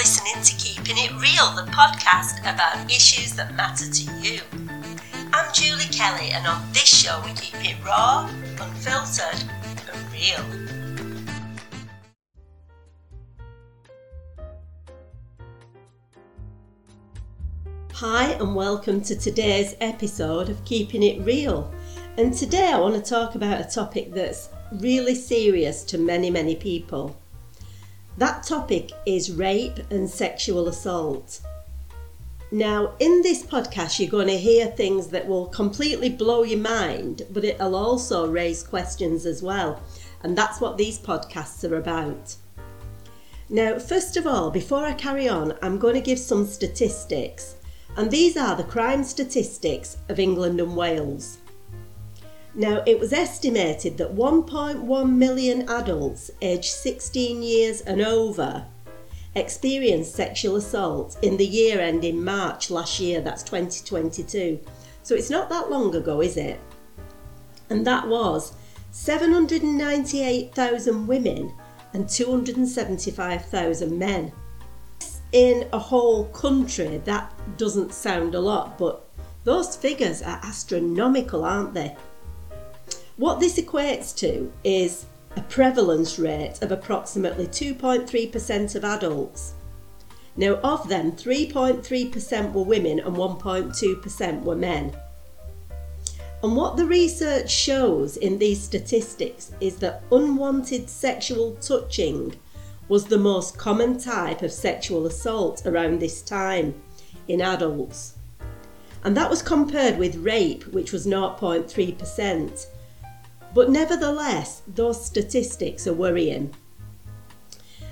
listening to Keeping It Real, the podcast about issues that matter to you. I'm Julie Kelly, and on this show, we keep it raw, unfiltered, and real. Hi, and welcome to today's episode of Keeping It Real. And today, I want to talk about a topic that's really serious to many, many people. That topic is rape and sexual assault. Now, in this podcast, you're going to hear things that will completely blow your mind, but it'll also raise questions as well. And that's what these podcasts are about. Now, first of all, before I carry on, I'm going to give some statistics. And these are the crime statistics of England and Wales. Now, it was estimated that 1.1 million adults aged 16 years and over experienced sexual assault in the year ending March last year, that's 2022. So it's not that long ago, is it? And that was 798,000 women and 275,000 men. In a whole country, that doesn't sound a lot, but those figures are astronomical, aren't they? What this equates to is a prevalence rate of approximately 2.3% of adults. Now, of them, 3.3% were women and 1.2% were men. And what the research shows in these statistics is that unwanted sexual touching was the most common type of sexual assault around this time in adults. And that was compared with rape, which was 0.3%. But nevertheless, those statistics are worrying.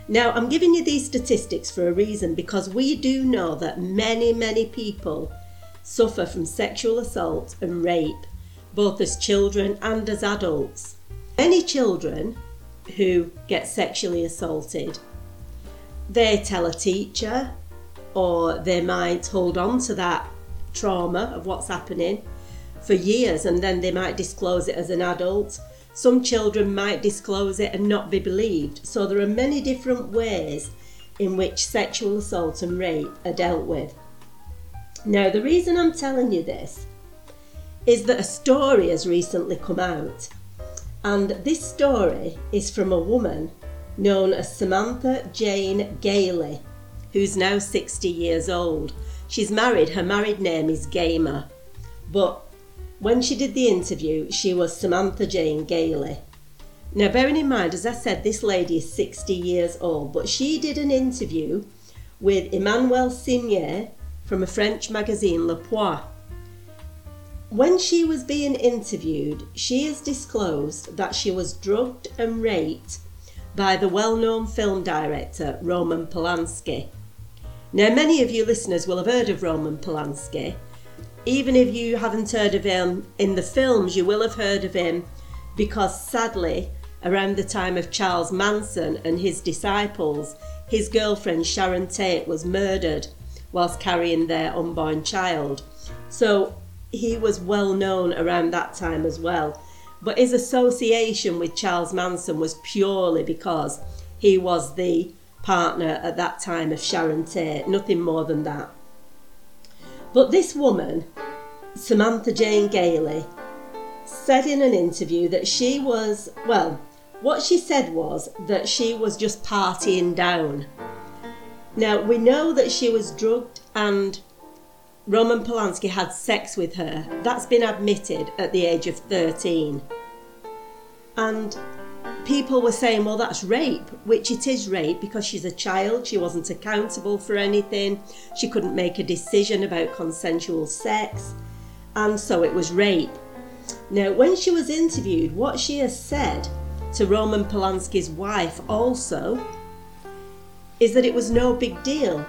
Now, I'm giving you these statistics for a reason because we do know that many, many people suffer from sexual assault and rape, both as children and as adults. Many children who get sexually assaulted, they tell a teacher or they might hold on to that trauma of what's happening for years and then they might disclose it as an adult. Some children might disclose it and not be believed. So there are many different ways in which sexual assault and rape are dealt with. Now, the reason I'm telling you this is that a story has recently come out, and this story is from a woman known as Samantha Jane Gailey, who's now 60 years old. She's married, her married name is Geimer, but when she did the interview, she was Samantha Jane Gailey. Now, bearing in mind, as I said, this lady is 60 years old, but she did an interview with Emmanuelle Seigner from a French magazine, Le Point. When she was being interviewed, she has disclosed that she was drugged and raped by the well known film director Roman Polanski. Now, many of you listeners will have heard of Roman Polanski even if you haven't heard of him in the films, you will have heard of him because sadly, around the time of Charles Manson and his disciples, his girlfriend Sharon Tate was murdered whilst carrying their unborn child. So he was well known around that time as well. But his association with Charles Manson was purely because he was the partner at that time of Sharon Tate, nothing more than that. But this woman, Samantha Jane Gailey, said in an interview that she was, well, what she said was that she was just partying down. Now, we know that she was drugged and Roman Polanski had sex with her. That's been admitted at the age of 13. And people were saying, well, that's rape, which it is rape because she's a child, she wasn't accountable for anything, she couldn't make a decision about consensual sex, and so it was rape. Now, when she was interviewed, what she has said to Roman Polanski's wife also is that it was no big deal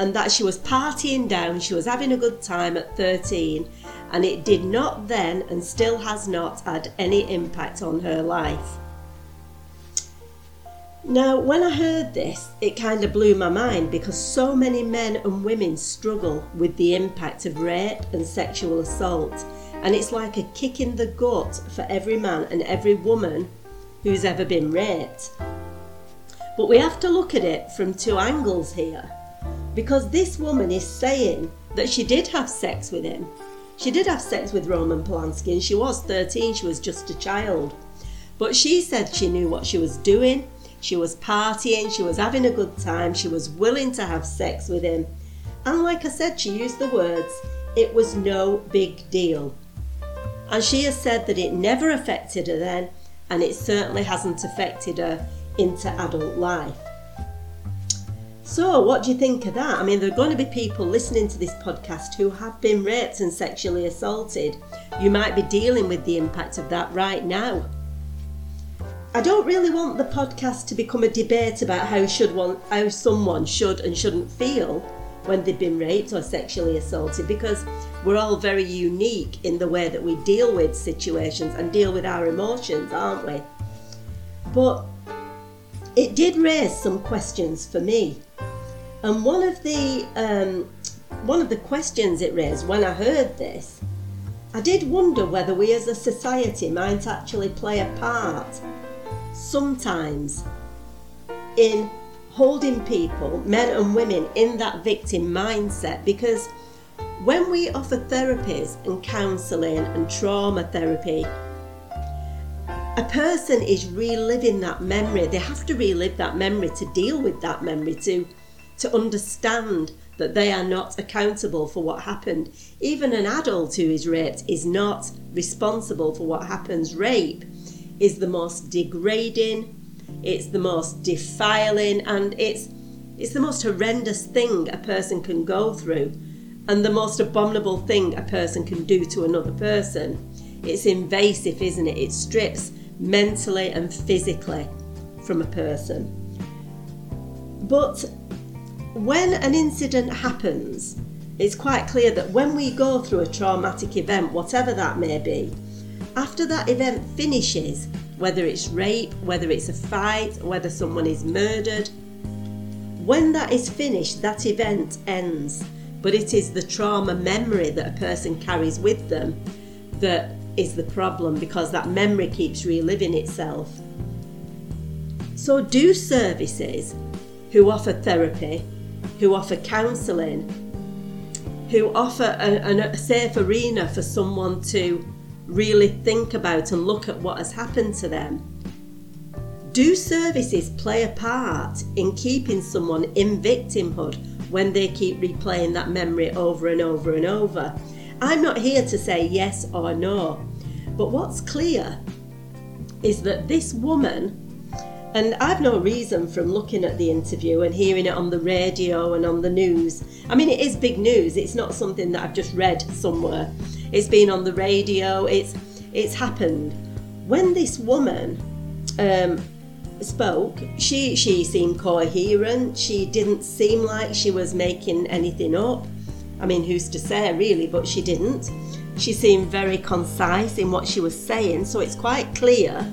and that she was partying down, she was having a good time at 13, and it did not then and still has not had any impact on her life. Now, when I heard this, it kind of blew my mind because so many men and women struggle with the impact of rape and sexual assault, and it's like a kick in the gut for every man and every woman who's ever been raped. But we have to look at it from two angles here. Because this woman is saying that she did have sex with him. She did have sex with Roman Polanski and she was 13, she was just a child. But she said she knew what she was doing, she was partying, she was having a good time, she was willing to have sex with him. And like I said, she used the words, it was no big deal. And she has said that it never affected her then, and it certainly hasn't affected her into adult life. So, what do you think of that? I mean, there are going to be people listening to this podcast who have been raped and sexually assaulted. You might be dealing with the impact of that right now. I don't really want the podcast to become a debate about how should one, how someone should and shouldn't feel when they've been raped or sexually assaulted because we're all very unique in the way that we deal with situations and deal with our emotions, aren't we? But it did raise some questions for me. And one of the um, one of the questions it raised when I heard this, I did wonder whether we as a society might actually play a part sometimes in holding people, men and women, in that victim mindset because when we offer therapies and counselling and trauma therapy, a person is reliving that memory. They have to relive that memory to deal with that memory, to to understand that they are not accountable for what happened. Even an adult who is raped is not responsible for what happens. Rape is the most degrading, it's the most defiling, and it's it's the most horrendous thing a person can go through, and the most abominable thing a person can do to another person. It's invasive, isn't it? It strips mentally and physically from a person. But when an incident happens, it's quite clear that when we go through a traumatic event, whatever that may be, after that event finishes, whether it's rape, whether it's a fight, whether someone is murdered, when that is finished, that event ends. But it is the trauma memory that a person carries with them that is the problem because that memory keeps reliving itself. So, do services who offer therapy who offer counselling, who offer a, a, safe arena for someone to really think about and look at what has happened to them. Do services play a part in keeping someone in victimhood when they keep replaying that memory over and over and over? I'm not here to say yes or no, but what's clear is that this woman and I've no reason from looking at the interview and hearing it on the radio and on the news. I mean, it is big news. It's not something that I've just read somewhere. It's been on the radio. It's it's happened. When this woman um, spoke, she she seemed coherent. She didn't seem like she was making anything up. I mean, who's to say really? But she didn't. She seemed very concise in what she was saying. So it's quite clear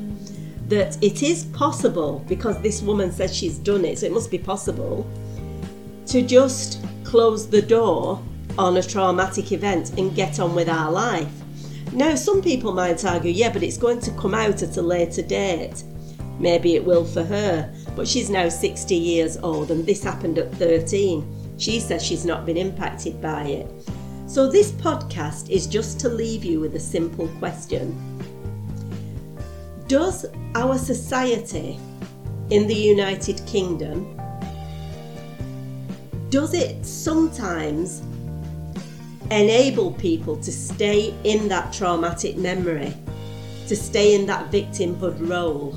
that it is possible, because this woman says she's done it, so it must be possible, to just close the door on a traumatic event and get on with our life. Now, some people might argue, yeah, but it's going to come out at a later date. Maybe it will for her, but she's now 60 years old and this happened at 13. She says she's not been impacted by it. So, this podcast is just to leave you with a simple question does our society in the United Kingdom does it sometimes enable people to stay in that traumatic memory, to stay in that victimhood role,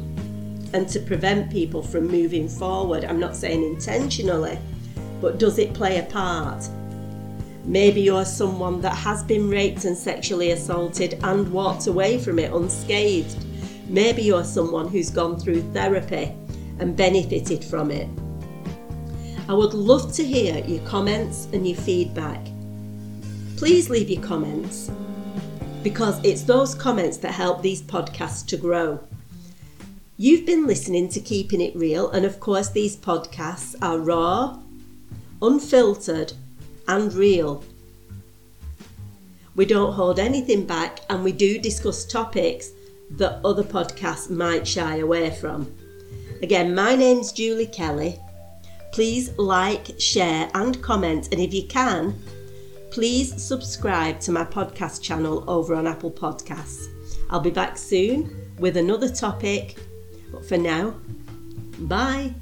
and to prevent people from moving forward? I'm not saying intentionally, but does it play a part? Maybe you're someone that has been raped and sexually assaulted and walked away from it unscathed Maybe you're someone who's gone through therapy and benefited from it. I would love to hear your comments and your feedback. Please leave your comments because it's those comments that help these podcasts to grow. You've been listening to Keeping It Real, and of course, these podcasts are raw, unfiltered, and real. We don't hold anything back and we do discuss topics that other podcasts might shy away from. Again, my name's Julie Kelly. Please like, share, and comment, and if you can, please subscribe to my podcast channel over on Apple Podcasts. I'll be back soon with another topic, but for now, bye.